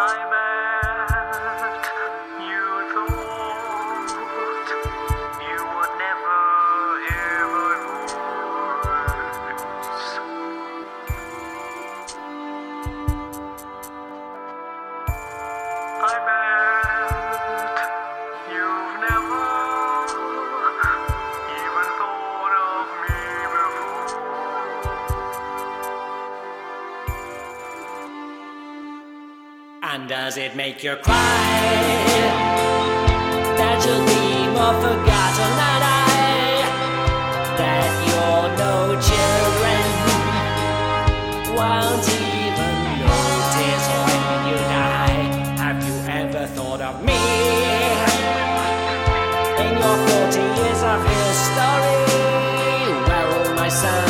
I'm And does it make you cry that you'll be more forgotten than I? That you're no children won't even notice when you die. Have you ever thought of me in your 40 years of history? Well, my son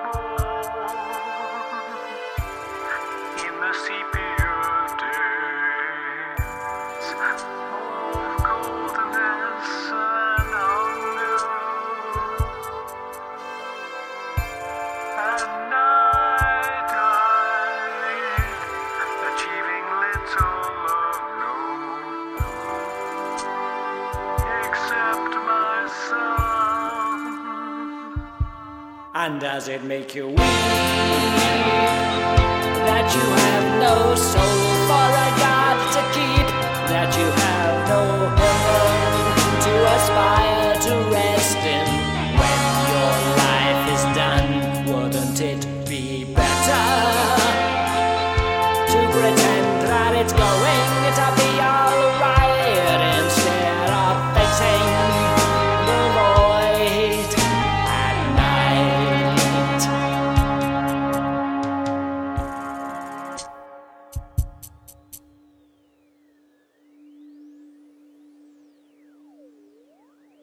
I was born And does it make you weep that you have no soul for a God to keep? That you have no home to aspire to rest in? When your life is done, wouldn't it be better to pretend that it's going to be